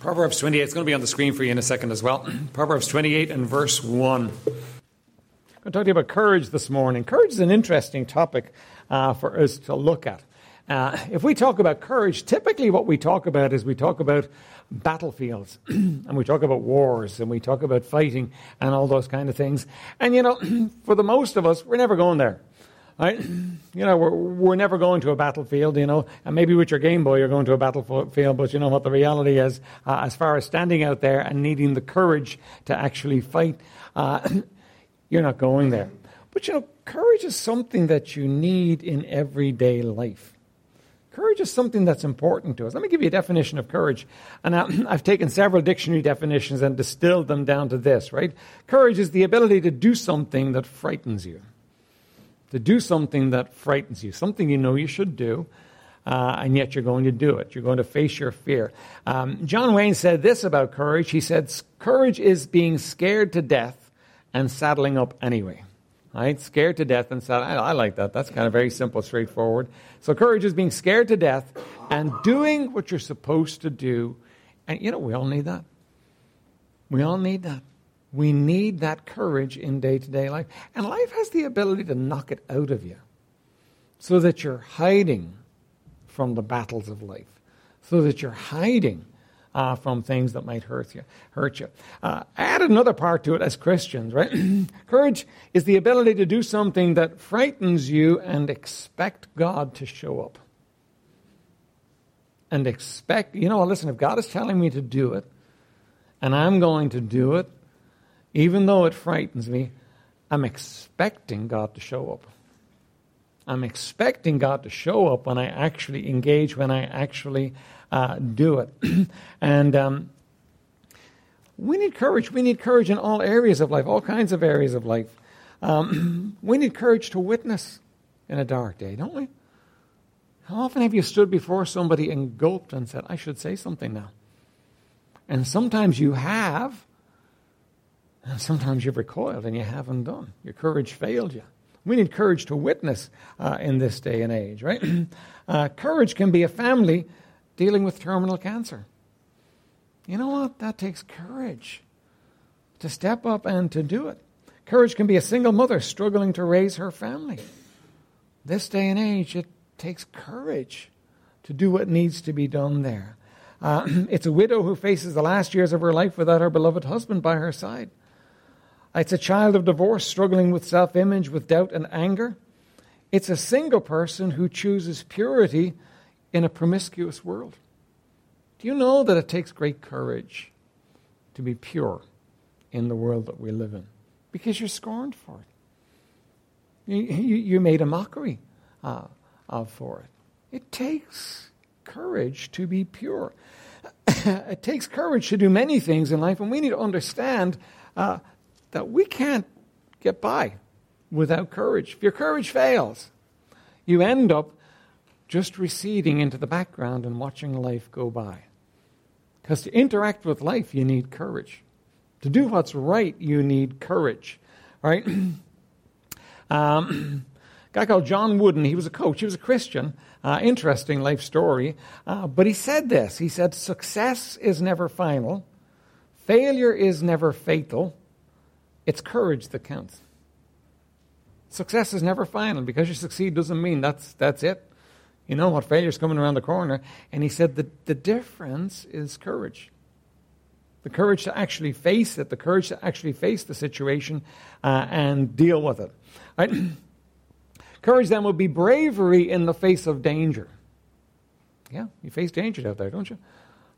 Proverbs 28, it's going to be on the screen for you in a second as well. Proverbs 28 and verse 1. I'm going to talk to you about courage this morning. Courage is an interesting topic uh, for us to look at. Uh, if we talk about courage, typically what we talk about is we talk about battlefields and we talk about wars and we talk about fighting and all those kind of things. And you know, for the most of us, we're never going there. You know, we're, we're never going to a battlefield, you know, and maybe with your Game Boy you're going to a battlefield, but you know what the reality is, uh, as far as standing out there and needing the courage to actually fight, uh, you're not going there. But you know, courage is something that you need in everyday life. Courage is something that's important to us. Let me give you a definition of courage. And I've taken several dictionary definitions and distilled them down to this, right? Courage is the ability to do something that frightens you to do something that frightens you, something you know you should do, uh, and yet you're going to do it. You're going to face your fear. Um, John Wayne said this about courage. He said, Courage is being scared to death and saddling up anyway. Right? Scared to death and saddling. I, I like that. That's kind of very simple, straightforward. So, courage is being scared to death and doing what you're supposed to do. And, you know, we all need that. We all need that. We need that courage in day to day life. And life has the ability to knock it out of you so that you're hiding from the battles of life, so that you're hiding uh, from things that might hurt you. Hurt you. Uh, add another part to it as Christians, right? Courage is the ability to do something that frightens you and expect God to show up. And expect, you know, listen, if God is telling me to do it, and I'm going to do it, even though it frightens me, I'm expecting God to show up. I'm expecting God to show up when I actually engage, when I actually uh, do it. and um, we need courage. We need courage in all areas of life, all kinds of areas of life. Um, we need courage to witness in a dark day, don't we? How often have you stood before somebody and gulped and said, I should say something now? And sometimes you have, and sometimes you've recoiled and you haven't done. Your courage failed you. We need courage to witness uh, in this day and age, right? uh, courage can be a family dealing with terminal cancer. You know what? That takes courage to step up and to do it. Courage can be a single mother struggling to raise her family. This day and age, it takes courage to do what needs to be done there. Uh, it's a widow who faces the last years of her life without her beloved husband by her side. It's a child of divorce struggling with self image, with doubt and anger. It's a single person who chooses purity in a promiscuous world. Do you know that it takes great courage to be pure in the world that we live in? Because you're scorned for it. You, you, made a mockery uh, of for it. It takes courage to be pure. it takes courage to do many things in life, and we need to understand uh, that we can't get by without courage. If your courage fails, you end up just receding into the background and watching life go by. Because to interact with life, you need courage. To do what's right, you need courage. Right? um, a guy called John Wooden, he was a coach, he was a Christian. Uh, interesting life story. Uh, but he said this He said, Success is never final, failure is never fatal, it's courage that counts. Success is never final. Because you succeed doesn't mean that's, that's it. You know what? Failure's coming around the corner. And he said that the difference is courage. The courage to actually face it, the courage to actually face the situation uh, and deal with it. Right? courage then would be bravery in the face of danger. Yeah, you face danger out there, don't you?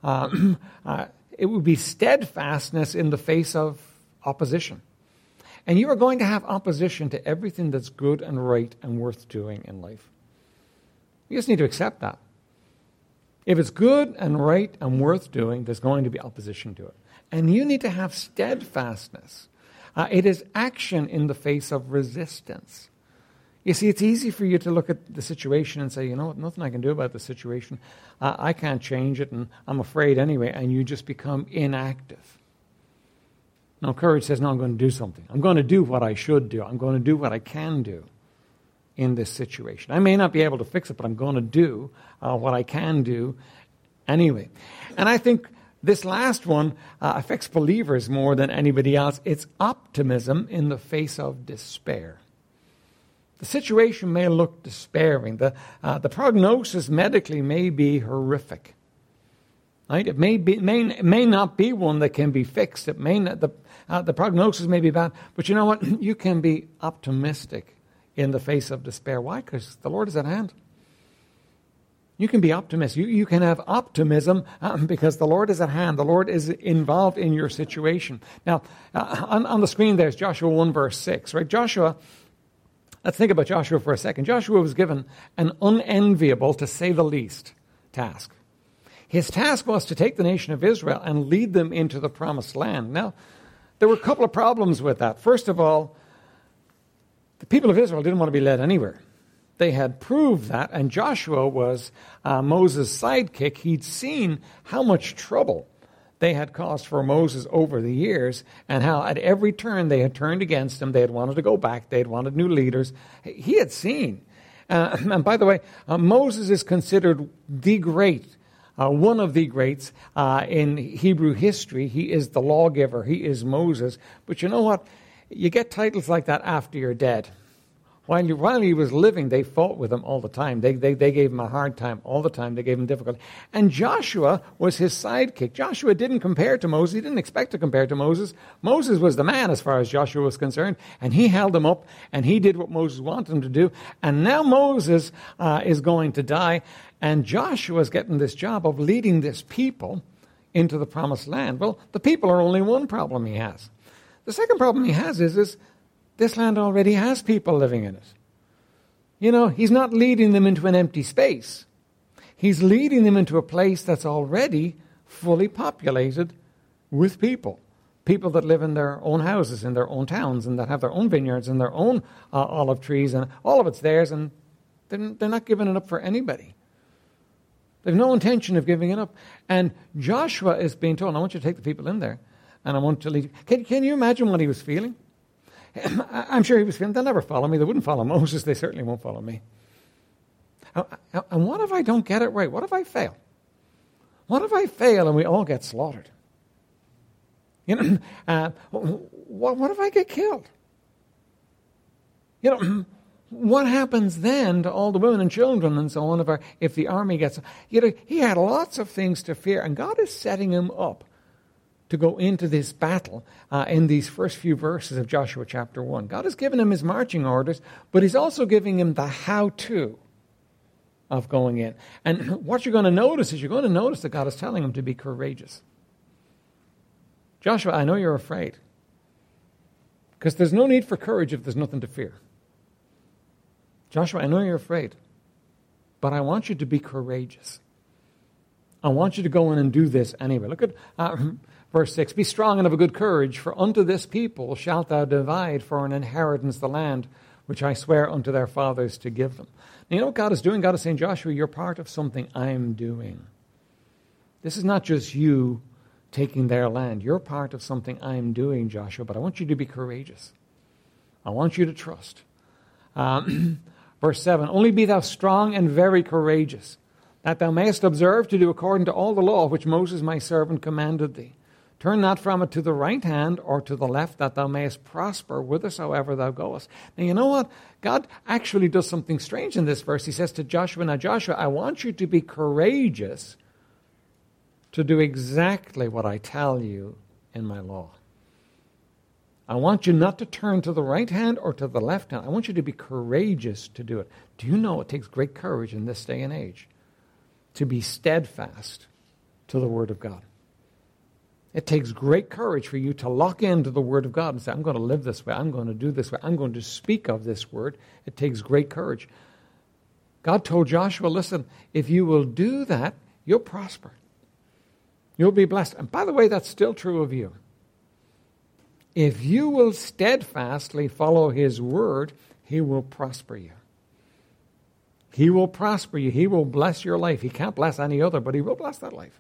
Uh, uh, it would be steadfastness in the face of opposition. And you are going to have opposition to everything that's good and right and worth doing in life. You just need to accept that. If it's good and right and worth doing, there's going to be opposition to it. And you need to have steadfastness. Uh, it is action in the face of resistance. You see, it's easy for you to look at the situation and say, you know what, nothing I can do about the situation. Uh, I can't change it, and I'm afraid anyway, and you just become inactive. No, courage says, no, I'm going to do something. I'm going to do what I should do. I'm going to do what I can do in this situation. I may not be able to fix it, but I'm going to do uh, what I can do anyway. And I think This last one uh, affects believers more than anybody else. It's optimism in the face of despair. The situation may look despairing. The, uh, the prognosis medically may be horrific. Right? It may, be, may, may not be one that can be fixed. It may not, the, uh, the prognosis may be bad. But you know what? You can be optimistic in the face of despair. Why? Because the Lord is at hand. You can be optimistic. You, you can have optimism um, because the Lord is at hand. The Lord is involved in your situation. Now, uh, on, on the screen there's Joshua 1, verse 6, right? Joshua, let's think about Joshua for a second. Joshua was given an unenviable, to say the least, task. His task was to take the nation of Israel and lead them into the promised land. Now, there were a couple of problems with that. First of all, the people of Israel didn't want to be led anywhere they had proved that, and Joshua was uh, Moses' sidekick. He'd seen how much trouble they had caused for Moses over the years, and how at every turn they had turned against him. They had wanted to go back, they had wanted new leaders. He had seen. Uh, and by the way, uh, Moses is considered the great. Uh, one of the greats uh, in Hebrew history. He is the lawgiver. He is Moses. But you know what? You get titles like that after you're dead. While he, while he was living, they fought with him all the time. They, they, they gave him a hard time all the time. They gave him difficulty. And Joshua was his sidekick. Joshua didn't compare to Moses. He didn't expect to compare to Moses. Moses was the man as far as Joshua was concerned. And he held him up and he did what Moses wanted him to do. And now Moses uh, is going to die. And Joshua is getting this job of leading this people into the promised land. Well, the people are only one problem he has. The second problem he has is, is this land already has people living in it. You know, he's not leading them into an empty space. He's leading them into a place that's already fully populated with people. People that live in their own houses, in their own towns, and that have their own vineyards and their own uh, olive trees, and all of it's theirs, and they're, they're not giving it up for anybody. They have no intention of giving it up. And Joshua is being told, I want you to take the people in there, and I want to lead. Can, can you imagine what he was feeling? I'm sure he was feeling, they'll never follow me. They wouldn't follow Moses. They certainly won't follow me. And what if I don't get it right? What if I fail? What if I fail and we all get slaughtered? You know, uh, what, what if I get killed? You know, what happens then to all the women and children and so on if, our, if the army gets. You know, he had lots of things to fear, and God is setting him up to go into this battle uh, in these first few verses of Joshua chapter 1. God has given him his marching orders, but he's also giving him the how to of going in. And what you're going to notice is you're going to notice that God is telling him to be courageous. Joshua, I know you're afraid. Because there's no need for courage if there's nothing to fear. Joshua, I know you're afraid, but I want you to be courageous. I want you to go in and do this anyway. Look at uh, Verse 6 Be strong and of a good courage, for unto this people shalt thou divide for an inheritance the land which I swear unto their fathers to give them. Now, you know what God is doing? God is saying, Joshua, you're part of something I'm doing. This is not just you taking their land. You're part of something I'm doing, Joshua, but I want you to be courageous. I want you to trust. Um, verse 7 Only be thou strong and very courageous, that thou mayest observe to do according to all the law which Moses my servant commanded thee. Turn not from it to the right hand or to the left, that thou mayest prosper whithersoever thou goest. Now, you know what? God actually does something strange in this verse. He says to Joshua, Now, Joshua, I want you to be courageous to do exactly what I tell you in my law. I want you not to turn to the right hand or to the left hand. I want you to be courageous to do it. Do you know it takes great courage in this day and age to be steadfast to the Word of God? It takes great courage for you to lock into the Word of God and say, I'm going to live this way. I'm going to do this way. I'm going to speak of this Word. It takes great courage. God told Joshua, listen, if you will do that, you'll prosper. You'll be blessed. And by the way, that's still true of you. If you will steadfastly follow His Word, He will prosper you. He will prosper you. He will bless your life. He can't bless any other, but He will bless that life.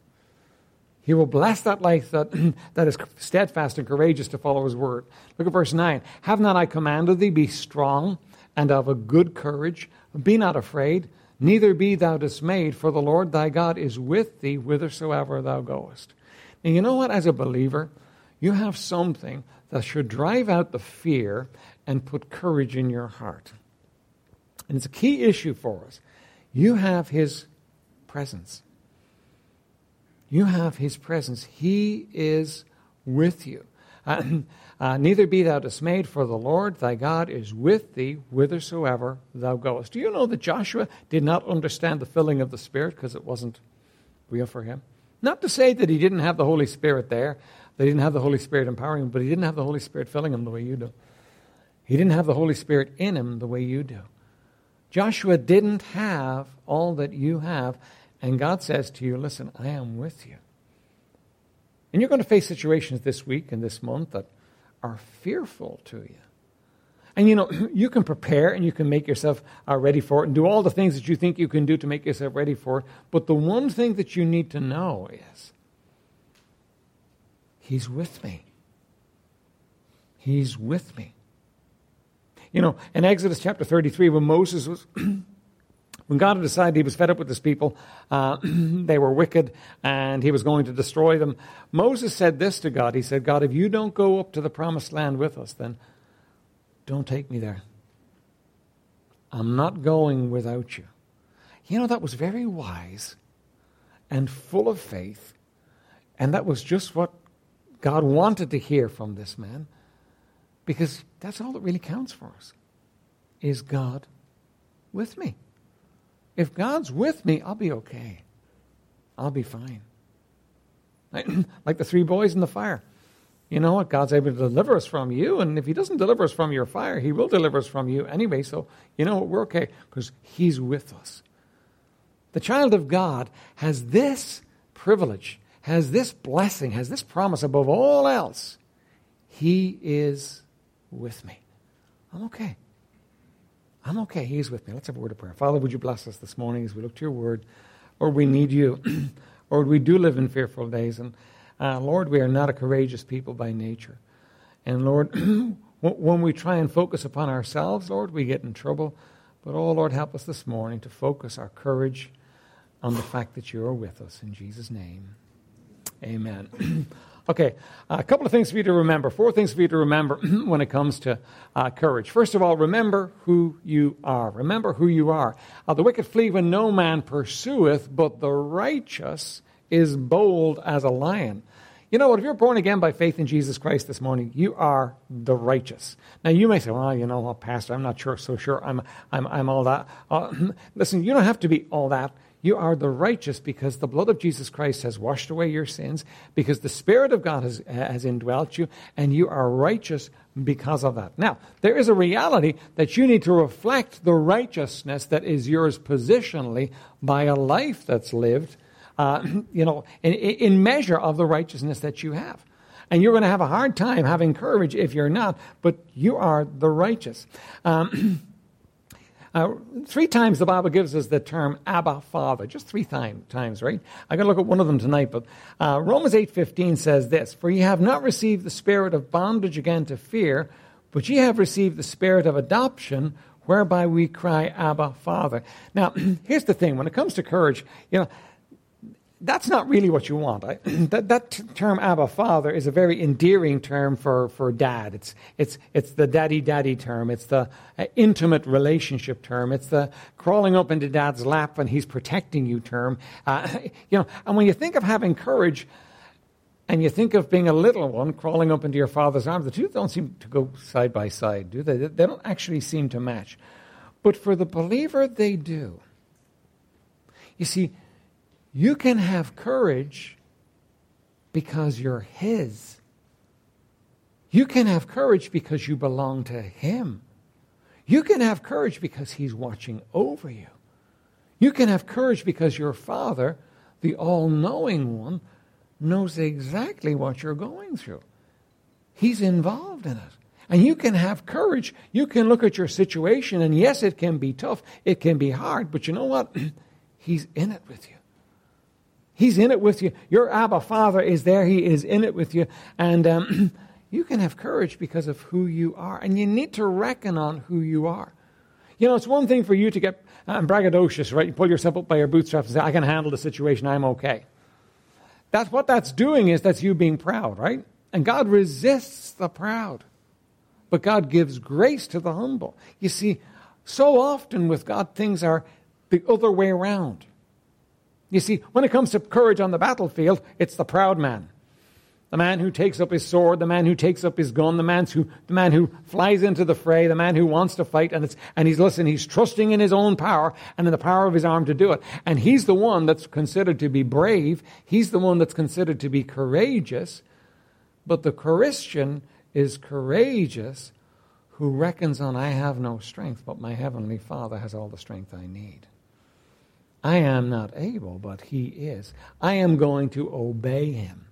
He will bless that life that, that is steadfast and courageous to follow his word. Look at verse 9. Have not I commanded thee, be strong and of a good courage? Be not afraid, neither be thou dismayed, for the Lord thy God is with thee whithersoever thou goest. And you know what? As a believer, you have something that should drive out the fear and put courage in your heart. And it's a key issue for us. You have His presence. You have His presence. He is with you. Uh, Neither be thou dismayed, for the Lord thy God is with thee whithersoever thou goest. Do you know that Joshua did not understand the filling of the Spirit because it wasn't real for him? Not to say that he didn't have the Holy Spirit there, he didn't have the Holy Spirit empowering him, but he didn't have the Holy Spirit filling him the way you do. He didn't have the Holy Spirit in him the way you do. Joshua didn't have all that you have, and God says to you, Listen, I am with you. And you're going to face situations this week and this month that are fearful to you. And you know, you can prepare and you can make yourself uh, ready for it and do all the things that you think you can do to make yourself ready for it. But the one thing that you need to know is He's with me. He's with me. You know, in Exodus chapter 33, when Moses was. when God had decided he was fed up with his people, uh, they were wicked, and he was going to destroy them, Moses said this to God. He said, God, if you don't go up to the promised land with us, then don't take me there. I'm not going without you. You know, that was very wise and full of faith. And that was just what God wanted to hear from this man. Because that's all that really counts for us. Is God with me? If God's with me, I'll be okay. I'll be fine. like the three boys in the fire you know what? God's able to deliver us from you. And if He doesn't deliver us from your fire, He will deliver us from you anyway. So, you know what? We're okay because He's with us. The child of God has this privilege, has this blessing, has this promise above all else. He is with me. I'm okay. I'm okay. He's with me. Let's have a word of prayer. Father, would you bless us this morning as we look to your word? Lord, we need you. Lord, we do live in fearful days. And uh, Lord, we are not a courageous people by nature. And Lord, when we try and focus upon ourselves, Lord, we get in trouble. But oh, Lord, help us this morning to focus our courage on the fact that you are with us. In Jesus' name, amen. okay, a couple of things for you to remember. Four things for you to remember when it comes to uh, courage. First of all, remember who you are. Remember who you are. Uh, the wicked flee when no man pursueth, but the righteous is bold as a lion. You know what? If you're born again by faith in Jesus Christ this morning, you are the righteous. Now, you may say, well, you know, well, Pastor, I'm not sure, so sure I'm, I'm, I'm all that. Uh, listen, you don't have to be all that. You are the righteous because the blood of Jesus Christ has washed away your sins, because the Spirit of God has, has indwelt you, and you are righteous because of that. Now, there is a reality that you need to reflect the righteousness that is yours positionally by a life that's lived uh, you know, in, in measure of the righteousness that you have. And you're going to have a hard time having courage if you're not, but you are the righteous. Um, uh, three times the Bible gives us the term Abba Father, just three time, times, right? I'm going to look at one of them tonight, but uh, Romans 8.15 says this, For ye have not received the spirit of bondage again to fear, but ye have received the spirit of adoption, whereby we cry, Abba Father. Now, here's the thing, when it comes to courage, you know, that's not really what you want. I, that, that term Abba Father is a very endearing term for, for dad. It's, it's, it's the daddy daddy term. It's the uh, intimate relationship term. It's the crawling up into dad's lap and he's protecting you term. Uh, you know, and when you think of having courage and you think of being a little one crawling up into your father's arms, the two don't seem to go side by side, do they? They don't actually seem to match. But for the believer, they do. You see, you can have courage because you're His. You can have courage because you belong to Him. You can have courage because He's watching over you. You can have courage because your Father, the all knowing one, knows exactly what you're going through. He's involved in it. And you can have courage. You can look at your situation, and yes, it can be tough, it can be hard, but you know what? He's in it with you. He's in it with you. Your Abba Father is there. He is in it with you. And um, you can have courage because of who you are. And you need to reckon on who you are. You know, it's one thing for you to get um, braggadocious, right? You pull yourself up by your bootstraps and say, I can handle the situation. I'm okay. that's what that's doing is that's you being proud, right? And God resists the proud. But God gives grace to the humble. You see, so often with God, things are the other way around. You see, when it comes to courage on the battlefield, it's the proud man. The man who takes up his sword, the man who takes up his gun, the man who, the man who flies into the fray, the man who wants to fight, and, it's, and he's, listen, he's trusting in his own power and in the power of his arm to do it. And he's the one that's considered to be brave. He's the one that's considered to be courageous. But the Christian is courageous who reckons on, I have no strength, but my heavenly Father has all the strength I need. I am not able, but he is. I am going to obey him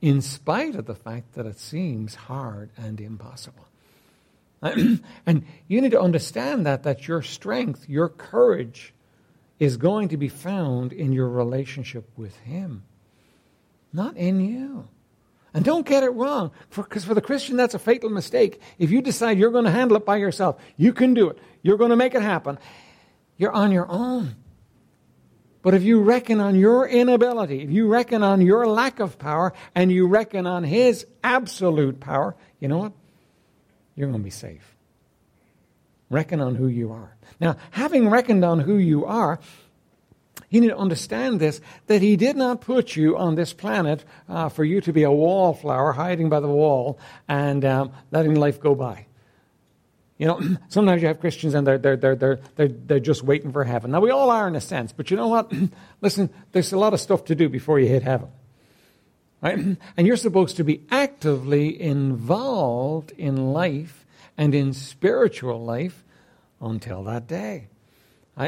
in spite of the fact that it seems hard and impossible. and you need to understand that, that your strength, your courage, is going to be found in your relationship with Him, not in you. And don't get it wrong, because for, for the Christian, that's a fatal mistake. If you decide you're going to handle it by yourself, you can do it, you're going to make it happen, you're on your own. But if you reckon on your inability, if you reckon on your lack of power, and you reckon on His absolute power, you know what? You're going to be safe. Reckon on who you are. Now, having reckoned on who you are, you need to understand this that He did not put you on this planet uh, for you to be a wallflower hiding by the wall and um, letting life go by. You know, sometimes you have Christians and they're, they're, they're, they're, they're, they're just waiting for heaven. Now, we all are in a sense, but you know what? Listen, there's a lot of stuff to do before you hit heaven. Right? And you're supposed to be actively involved in life and in spiritual life until that day.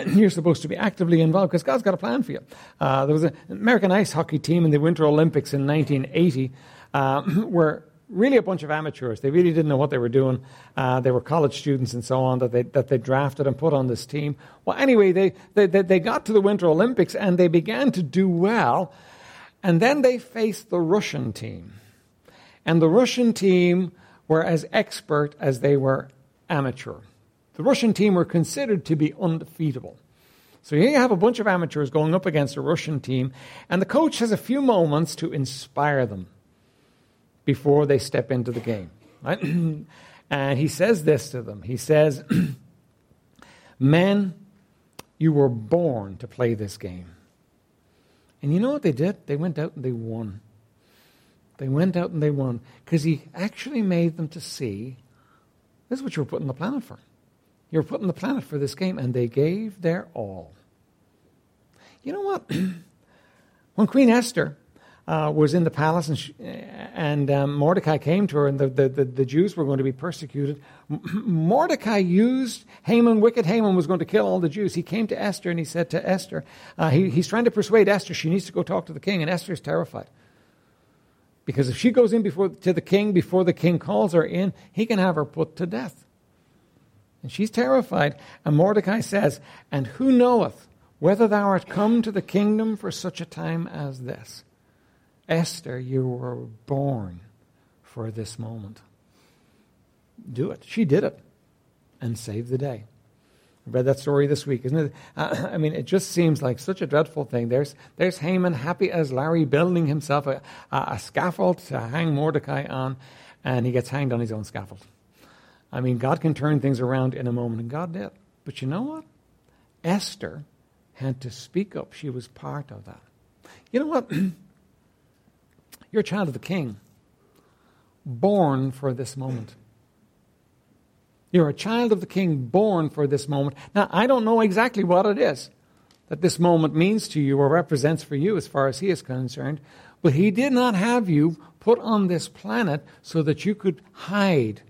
You're supposed to be actively involved because God's got a plan for you. Uh, there was an American ice hockey team in the Winter Olympics in 1980 uh, where really a bunch of amateurs. They really didn't know what they were doing. Uh, they were college students and so on that they, that they drafted and put on this team. Well, anyway, they, they, they got to the Winter Olympics and they began to do well. And then they faced the Russian team. And the Russian team were as expert as they were amateur. The Russian team were considered to be undefeatable. So here you have a bunch of amateurs going up against a Russian team, and the coach has a few moments to inspire them before they step into the game. Right? and he says this to them He says, Men, you were born to play this game. And you know what they did? They went out and they won. They went out and they won because he actually made them to see this is what you were put on the planet for. You were put on the planet for this game, and they gave their all. You know what? when Queen Esther uh, was in the palace, and, she, and um, Mordecai came to her, and the, the, the, the, Jews were going to be persecuted. Mordecai used Haman, wicked Haman was going to kill all the Jews. He came to Esther and he said to Esther, uh, he, he's trying to persuade Esther she needs to go talk to the king, and Esther is terrified. Because if she goes in before, to the king before the king calls her in, he can have her put to death. And she's terrified. And Mordecai says, And who knoweth whether thou art come to the kingdom for such a time as this? Esther, you were born for this moment. Do it. She did it and saved the day. I read that story this week, isn't it? Uh, I mean, it just seems like such a dreadful thing. There's, there's Haman, happy as Larry, building himself a, a scaffold to hang Mordecai on, and he gets hanged on his own scaffold. I mean, God can turn things around in a moment, and God did. But you know what? Esther had to speak up. She was part of that. You know what? You're a child of the king, born for this moment. You're a child of the king, born for this moment. Now, I don't know exactly what it is that this moment means to you or represents for you as far as he is concerned, but he did not have you put on this planet so that you could hide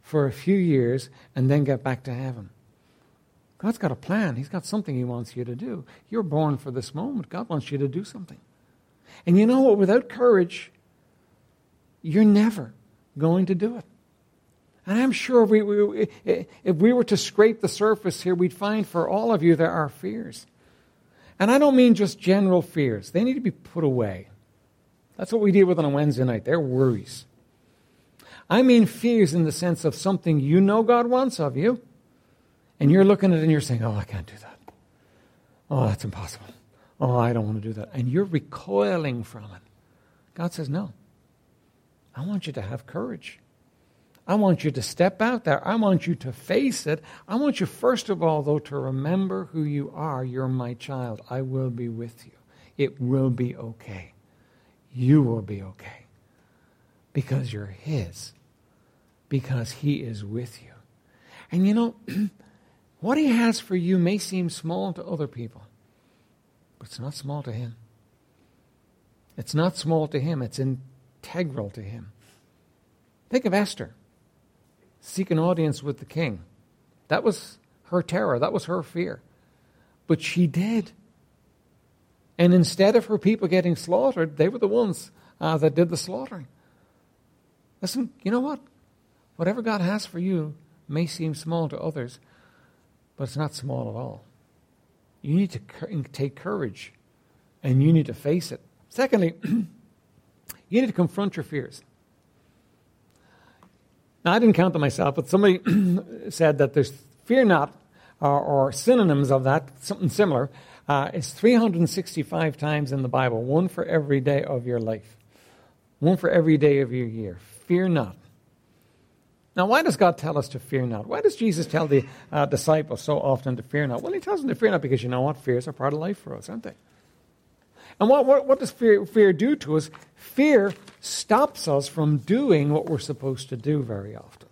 for a few years and then get back to heaven. God's got a plan. He's got something He wants you to do. You're born for this moment. God wants you to do something. And you know what? Without courage, you're never going to do it. And I'm sure if we, we, if we were to scrape the surface here, we'd find for all of you there are fears. And I don't mean just general fears, they need to be put away. That's what we deal with on a Wednesday night. They're worries. I mean fears in the sense of something you know God wants of you, and you're looking at it and you're saying, Oh, I can't do that. Oh, that's impossible. Oh, I don't want to do that. And you're recoiling from it. God says, No. I want you to have courage. I want you to step out there. I want you to face it. I want you, first of all, though, to remember who you are. You're my child. I will be with you. It will be okay. You will be okay. Because you're His. Because He is with you. And you know, what He has for you may seem small to other people, it's not small to Him. It's not small to Him, it's integral to Him. Think of Esther seek an audience with the king. That was her terror, that was her fear. But she did. And instead of her people getting slaughtered, they were the ones uh, that did the slaughtering. Listen, you know what? Whatever God has for you may seem small to others, but it's not small at all. You need to take courage and you need to face it. Secondly, you need to confront your fears. Now, I didn't count them myself, but somebody said that there's fear not, or, or synonyms of that, something similar, uh, is 365 times in the Bible, one for every day of your life, one for every day of your year. Fear not. Now, why does God tell us to fear not? Why does Jesus tell the uh, disciples so often to fear not? Well, he tells them to fear not because you know what? Fears are part of life for us, aren't they? And what, what, what does fear, fear do to us? Fear stops us from doing what we're supposed to do very often.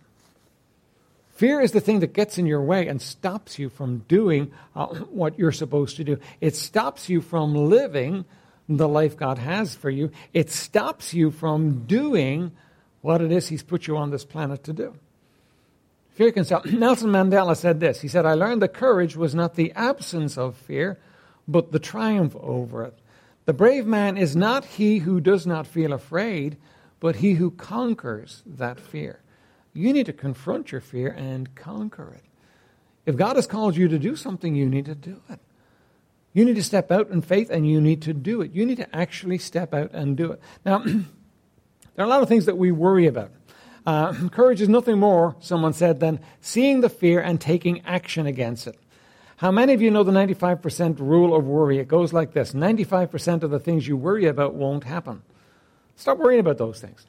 Fear is the thing that gets in your way and stops you from doing uh, what you're supposed to do. It stops you from living the life God has for you. It stops you from doing what it is He's put you on this planet to do. Fear can stop. Nelson Mandela said this. He said, I learned that courage was not the absence of fear, but the triumph over it. The brave man is not he who does not feel afraid, but he who conquers that fear. You need to confront your fear and conquer it. If God has called you to do something, you need to do it. You need to step out in faith and you need to do it. You need to actually step out and do it. Now, there are a lot of things that we worry about. Uh, courage is nothing more, someone said, than seeing the fear and taking action against it. How many of you know the 95% rule of worry? It goes like this 95% of the things you worry about won't happen. Stop worrying about those things.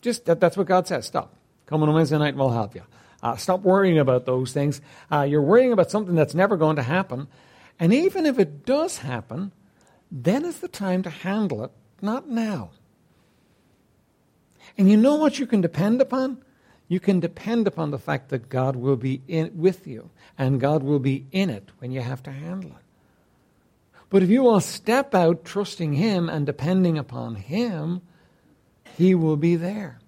Just that, that's what God says. Stop. Come on Wednesday night and we'll help you. Uh, stop worrying about those things. Uh, you're worrying about something that's never going to happen. And even if it does happen, then is the time to handle it, not now. And you know what you can depend upon? you can depend upon the fact that God will be in, with you and God will be in it when you have to handle it. But if you will step out trusting Him and depending upon Him, He will be there.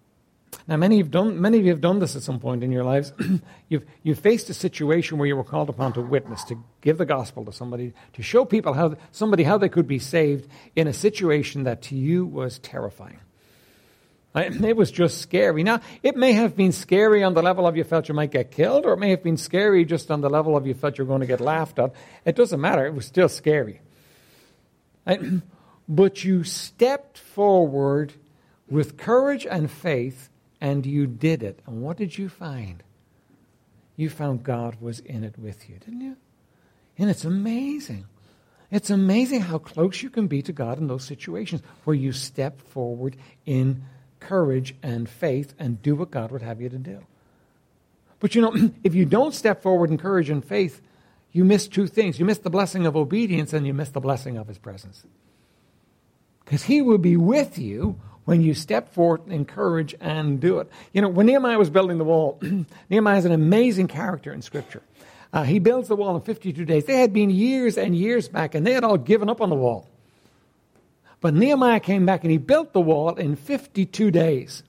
Now, many, have done, many of you have done this at some point in your lives. you've, you've faced a situation where you were called upon to witness, to give the gospel to somebody, to show people how somebody how they could be saved in a situation that to you was terrifying. It was just scary. Now, it may have been scary on the level of you felt you might get killed, or it may have been scary just on the level of you felt you're going to get laughed at. It doesn't matter. It was still scary. But you stepped forward with courage and faith, and you did it. And what did you find? You found God was in it with you, didn't you? And it's amazing. It's amazing how close you can be to God in those situations where you step forward in courage and faith and do what God would have you to do. But you know, if you don't step forward in courage and faith, you miss two things. You miss the blessing of obedience and you miss the blessing of his presence. Because he will be with you when you step forward in courage and do it. You know, when Nehemiah was building the wall, Nehemiah is an amazing character in Scripture. Uh, he builds the wall in 52 days. They had been years and years back, and they had all given up on the wall. But Nehemiah came back and he built the wall in 52 days.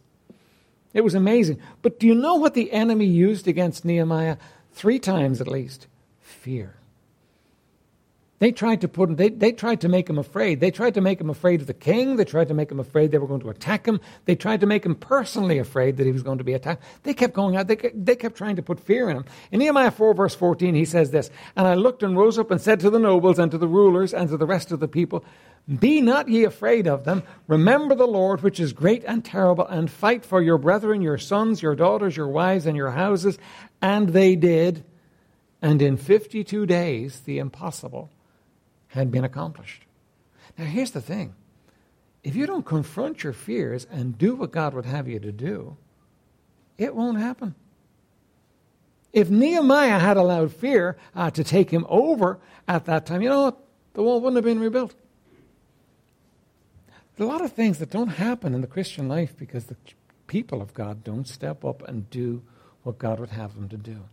It was amazing. But do you know what the enemy used against Nehemiah? Three times at least fear. They tried to put him, they, they tried to make him afraid. They tried to make him afraid of the king. They tried to make him afraid they were going to attack him. They tried to make him personally afraid that he was going to be attacked. They kept going out. They, they kept trying to put fear in him. In Nehemiah 4, verse 14, he says this And I looked and rose up and said to the nobles and to the rulers and to the rest of the people, Be not ye afraid of them. Remember the Lord, which is great and terrible, and fight for your brethren, your sons, your daughters, your wives, and your houses. And they did. And in 52 days, the impossible had been accomplished. Now, here's the thing if you don't confront your fears and do what God would have you to do, it won't happen. If Nehemiah had allowed fear uh, to take him over at that time, you know what? The wall wouldn't have been rebuilt. There are a lot of things that don't happen in the Christian life because the people of God don't step up and do what God would have them to do.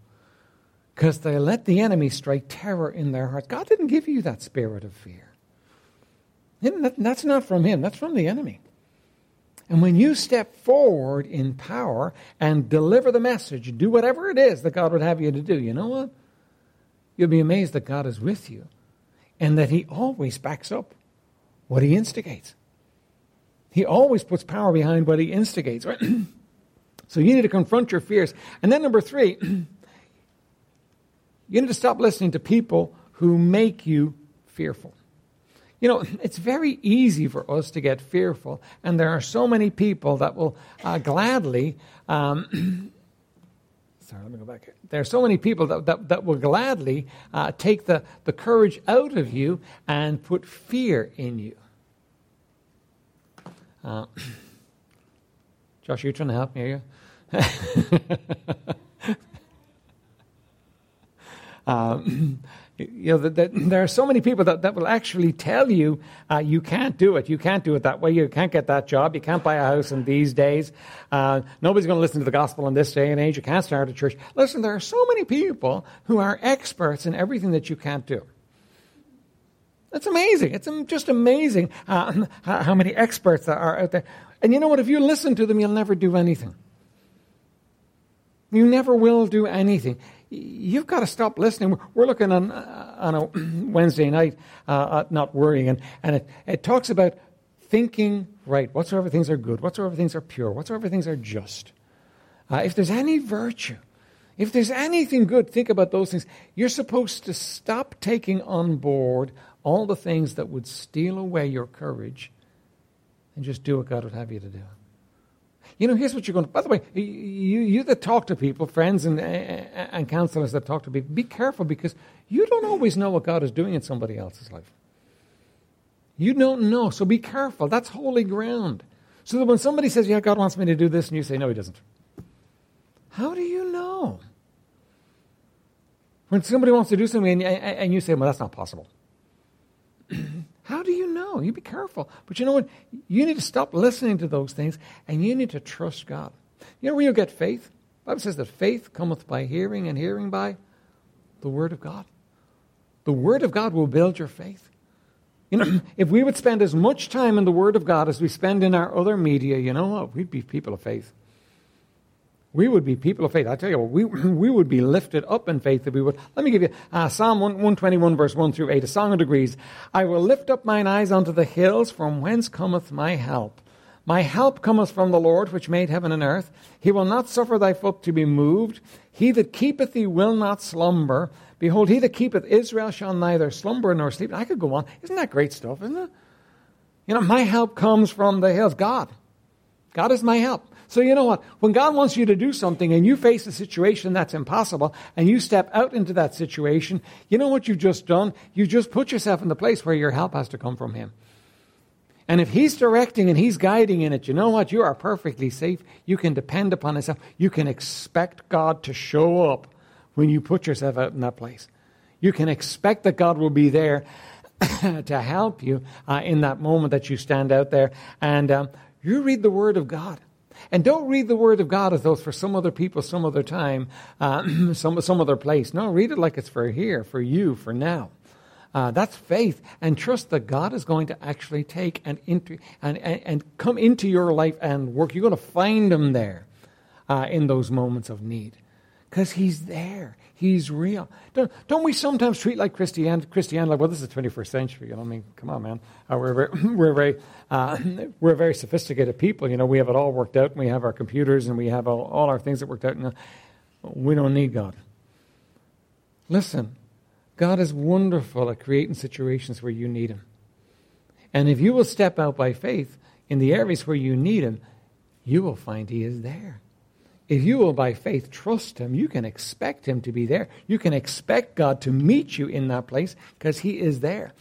Because they let the enemy strike terror in their hearts. God didn't give you that spirit of fear. That's not from Him, that's from the enemy. And when you step forward in power and deliver the message, do whatever it is that God would have you to do, you know what? You'll be amazed that God is with you and that He always backs up what He instigates. He always puts power behind what He instigates, right? so you need to confront your fears. And then, number three, you need to stop listening to people who make you fearful. You know, it's very easy for us to get fearful, and there are so many people that will uh, gladly. Um, sorry, let me go back here. There are so many people that, that, that will gladly uh, take the, the courage out of you and put fear in you. Uh, Josh, you trying to help me, are you? um, you know, that, that there are so many people that, that will actually tell you uh, you can't do it. You can't do it that way. You can't get that job. You can't buy a house in these days. Uh, nobody's going to listen to the gospel in this day and age. You can't start a church. Listen, there are so many people who are experts in everything that you can't do. It's amazing. It's just amazing uh, how many experts there are out there. And you know what? If you listen to them, you'll never do anything. You never will do anything you've got to stop listening. We're looking on, uh, on a Wednesday night, uh, not worrying, and, and it, it talks about thinking right. Whatsoever things are good, whatsoever things are pure, whatsoever things are just. Uh, if there's any virtue, if there's anything good, think about those things. You're supposed to stop taking on board all the things that would steal away your courage and just do what God would have you to do. You know, here's what you're going to. By the way, you, you that talk to people, friends and, and counselors that talk to people, be careful because you don't always know what God is doing in somebody else's life. You don't know, so be careful. That's holy ground. So that when somebody says, Yeah, God wants me to do this, and you say, No, He doesn't. How do you know? When somebody wants to do something and, and you say, Well, that's not possible. How do you know? You be careful. But you know what? You need to stop listening to those things and you need to trust God. You know where you'll get faith? The Bible says that faith cometh by hearing and hearing by the Word of God. The Word of God will build your faith. You know, if we would spend as much time in the Word of God as we spend in our other media, you know what? We'd be people of faith we would be people of faith. I tell you what, we, we would be lifted up in faith if we would. Let me give you uh, Psalm 121, verse 1 through 8, a song of degrees. I will lift up mine eyes unto the hills, from whence cometh my help. My help cometh from the Lord, which made heaven and earth. He will not suffer thy foot to be moved. He that keepeth thee will not slumber. Behold, he that keepeth Israel shall neither slumber nor sleep. I could go on. Isn't that great stuff, isn't it? You know, my help comes from the hills. God. God is my help. So you know what? When God wants you to do something and you face a situation that's impossible and you step out into that situation, you know what you've just done? You just put yourself in the place where your help has to come from Him. And if He's directing and He's guiding in it, you know what? You are perfectly safe. You can depend upon Himself. You can expect God to show up when you put yourself out in that place. You can expect that God will be there to help you uh, in that moment that you stand out there. And um, you read the Word of God. And don't read the Word of God as though it's for some other people, some other time, uh, some, some other place. No, read it like it's for here, for you, for now. Uh, that's faith, and trust that God is going to actually take and, into, and, and, and come into your life and work. You're going to find Him there uh, in those moments of need because He's there. He's real. Don't, don't we sometimes treat like Christianity, Christianity like, well, this is the 21st century. You know, I mean, come on, man. Uh, we're very, we're very, uh, we're very sophisticated people. You know, we have it all worked out, and we have our computers, and we have all, all our things that worked out. And we don't need God. Listen, God is wonderful at creating situations where you need Him. And if you will step out by faith in the areas where you need Him, you will find He is there. If you will, by faith, trust Him, you can expect Him to be there. You can expect God to meet you in that place because He is there.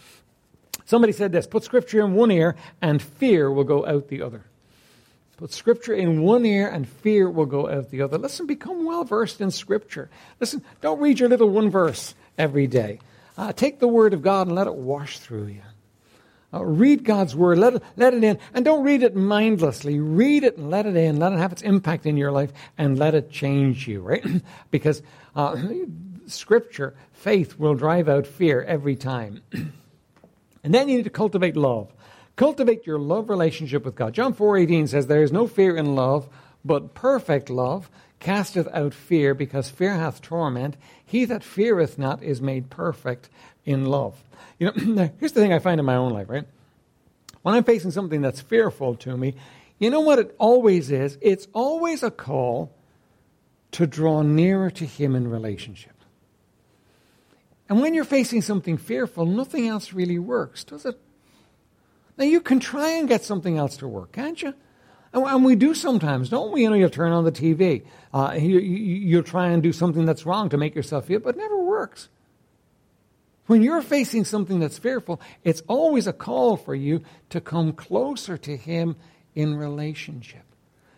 Somebody said this put scripture in one ear and fear will go out the other. Put scripture in one ear and fear will go out the other. Listen, become well versed in scripture. Listen, don't read your little one verse every day. Uh, take the word of God and let it wash through you. Uh, read God's word, let it, let it in, and don't read it mindlessly. Read it and let it in, let it have its impact in your life, and let it change you, right? because uh, scripture, faith will drive out fear every time. and then you need to cultivate love. Cultivate your love relationship with God. John 4:18 says there is no fear in love, but perfect love casteth out fear, because fear hath torment. He that feareth not is made perfect in love. You know, here's the thing I find in my own life, right? When I'm facing something that's fearful to me, you know what it always is? It's always a call to draw nearer to Him in relationship. And when you're facing something fearful, nothing else really works, does it? Now, you can try and get something else to work, can't you? And, we do sometimes, don't we? You know, you'll turn on the TV. Uh, you, you, will try and do something that's wrong to make yourself feel, but it never works. When you're facing something that's fearful, it's always a call for you to come closer to Him in relationship.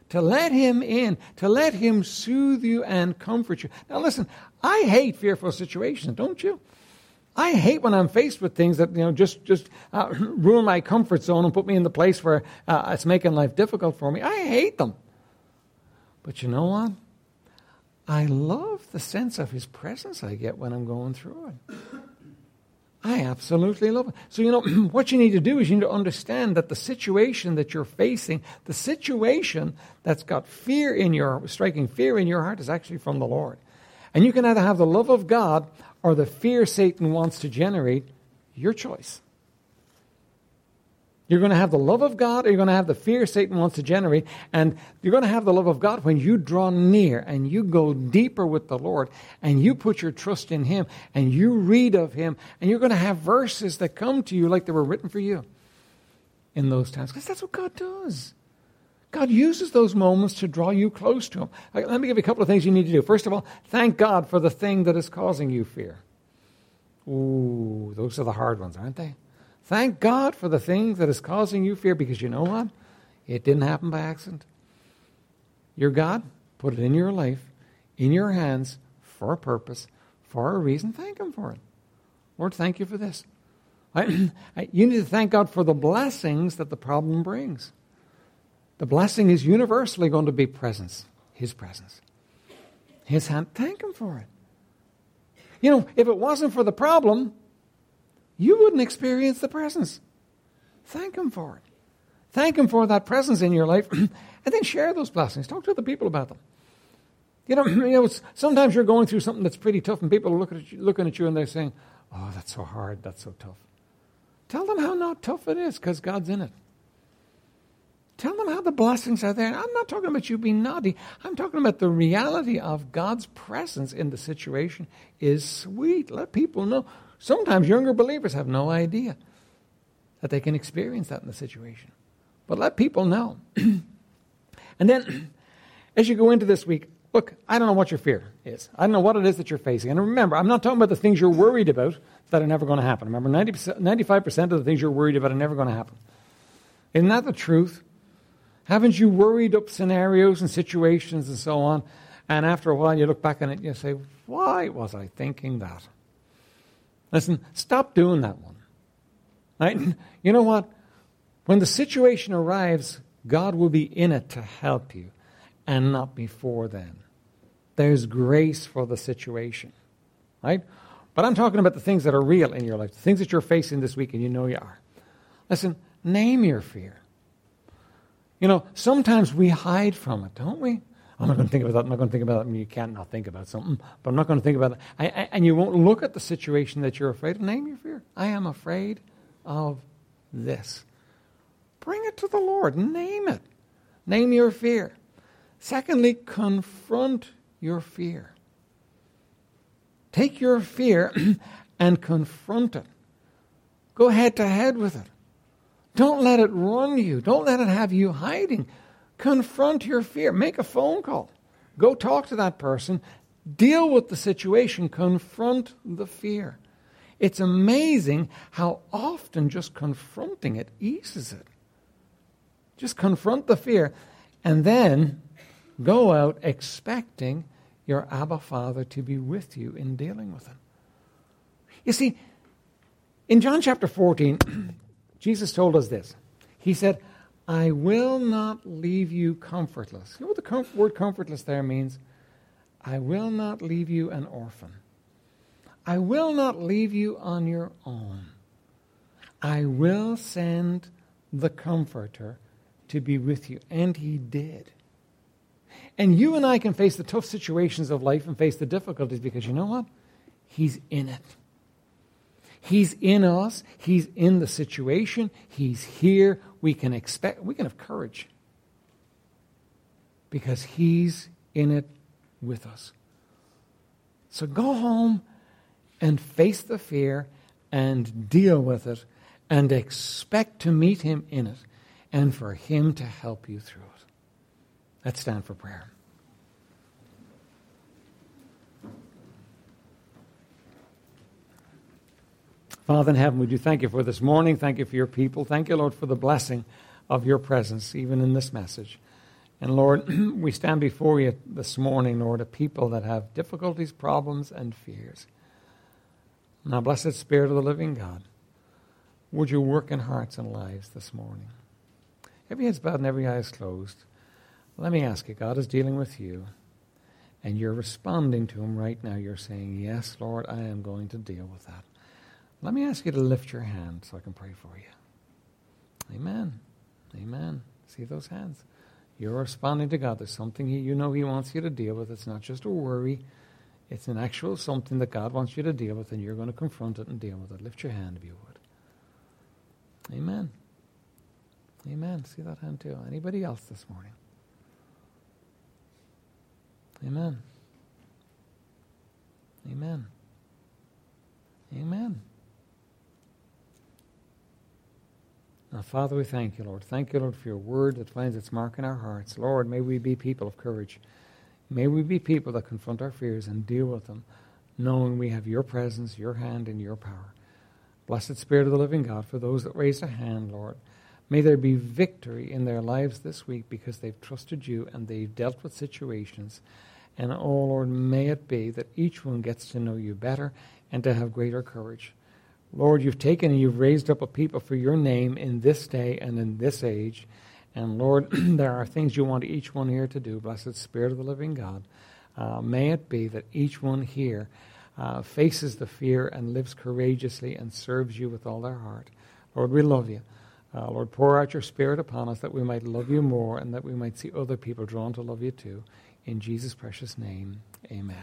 To let Him in, to let Him soothe you and comfort you. Now, listen, I hate fearful situations, don't you? I hate when I'm faced with things that you know just just uh, ruin my comfort zone and put me in the place where uh, it's making life difficult for me. I hate them. But you know what? I love the sense of His presence I get when I'm going through it. I absolutely love it. So, you know, what you need to do is you need to understand that the situation that you're facing, the situation that's got fear in your, striking fear in your heart, is actually from the Lord. And you can either have the love of God or the fear Satan wants to generate, your choice. You're going to have the love of God, or you're going to have the fear Satan wants to generate. And you're going to have the love of God when you draw near and you go deeper with the Lord and you put your trust in Him and you read of Him. And you're going to have verses that come to you like they were written for you in those times. Because that's what God does. God uses those moments to draw you close to Him. Let me give you a couple of things you need to do. First of all, thank God for the thing that is causing you fear. Ooh, those are the hard ones, aren't they? Thank God for the thing that is causing you fear because you know what? It didn't happen by accident. Your God put it in your life, in your hands, for a purpose, for a reason. Thank Him for it. Lord, thank you for this. you need to thank God for the blessings that the problem brings. The blessing is universally going to be presence, His presence. His hand, thank Him for it. You know, if it wasn't for the problem, you wouldn't experience the presence. Thank Him for it. Thank Him for that presence in your life, and then share those blessings. Talk to other people about them. You know, you know sometimes you're going through something that's pretty tough, and people are looking at you, looking at you and they're saying, Oh, that's so hard, that's so tough. Tell them how not tough it is because God's in it. Tell them how the blessings are there. I'm not talking about you being naughty. I'm talking about the reality of God's presence in the situation is sweet. Let people know. Sometimes younger believers have no idea that they can experience that in the situation. But let people know. and then, as you go into this week, look, I don't know what your fear is. I don't know what it is that you're facing. And remember, I'm not talking about the things you're worried about that are never going to happen. Remember, 90%, 95% of the things you're worried about are never going to happen. Isn't that the truth? Haven't you worried up scenarios and situations and so on? And after a while, you look back on it and you say, Why was I thinking that? Listen, stop doing that one. Right? You know what? When the situation arrives, God will be in it to help you and not before then. There's grace for the situation. Right? But I'm talking about the things that are real in your life, the things that you're facing this week and you know you are. Listen, name your fear. You know, sometimes we hide from it, don't we? I'm not going to think about that. I'm not going to think about that. I mean, you can't not think about something, but I'm not going to think about it. I, I, and you won't look at the situation that you're afraid of. Name your fear. I am afraid of this. Bring it to the Lord. Name it. Name your fear. Secondly, confront your fear. Take your fear and confront it. Go head to head with it. Don't let it run you. Don't let it have you hiding. Confront your fear. Make a phone call. Go talk to that person. Deal with the situation. Confront the fear. It's amazing how often just confronting it eases it. Just confront the fear and then go out expecting your Abba Father to be with you in dealing with it. You see, in John chapter 14, Jesus told us this. He said, I will not leave you comfortless. You know what the com- word comfortless there means? I will not leave you an orphan. I will not leave you on your own. I will send the Comforter to be with you. And he did. And you and I can face the tough situations of life and face the difficulties because you know what? He's in it. He's in us. He's in the situation. He's here. We can expect, we can have courage because He's in it with us. So go home and face the fear and deal with it and expect to meet Him in it and for Him to help you through it. Let's stand for prayer. Father in heaven, we do thank you for this morning. Thank you for your people. Thank you, Lord, for the blessing of your presence, even in this message. And Lord, we stand before you this morning, Lord, a people that have difficulties, problems, and fears. Now, blessed Spirit of the living God, would you work in hearts and lives this morning? Every head's bowed and every eye is closed. Let me ask you, God is dealing with you, and you're responding to him right now. You're saying, Yes, Lord, I am going to deal with that. Let me ask you to lift your hand so I can pray for you. Amen. Amen. See those hands? You're responding to God. There's something he, you know He wants you to deal with. It's not just a worry, it's an actual something that God wants you to deal with, and you're going to confront it and deal with it. Lift your hand if you would. Amen. Amen. See that hand too. Anybody else this morning? Amen. Amen. Amen. Now, Father, we thank you, Lord. Thank you, Lord, for your word that finds its mark in our hearts. Lord, may we be people of courage. May we be people that confront our fears and deal with them, knowing we have your presence, your hand, and your power. Blessed Spirit of the living God, for those that raised a hand, Lord, may there be victory in their lives this week because they've trusted you and they've dealt with situations. And, oh, Lord, may it be that each one gets to know you better and to have greater courage. Lord, you've taken and you've raised up a people for your name in this day and in this age. And Lord, there are things you want each one here to do. Blessed Spirit of the living God. Uh, may it be that each one here uh, faces the fear and lives courageously and serves you with all their heart. Lord, we love you. Uh, Lord, pour out your Spirit upon us that we might love you more and that we might see other people drawn to love you too. In Jesus' precious name, amen.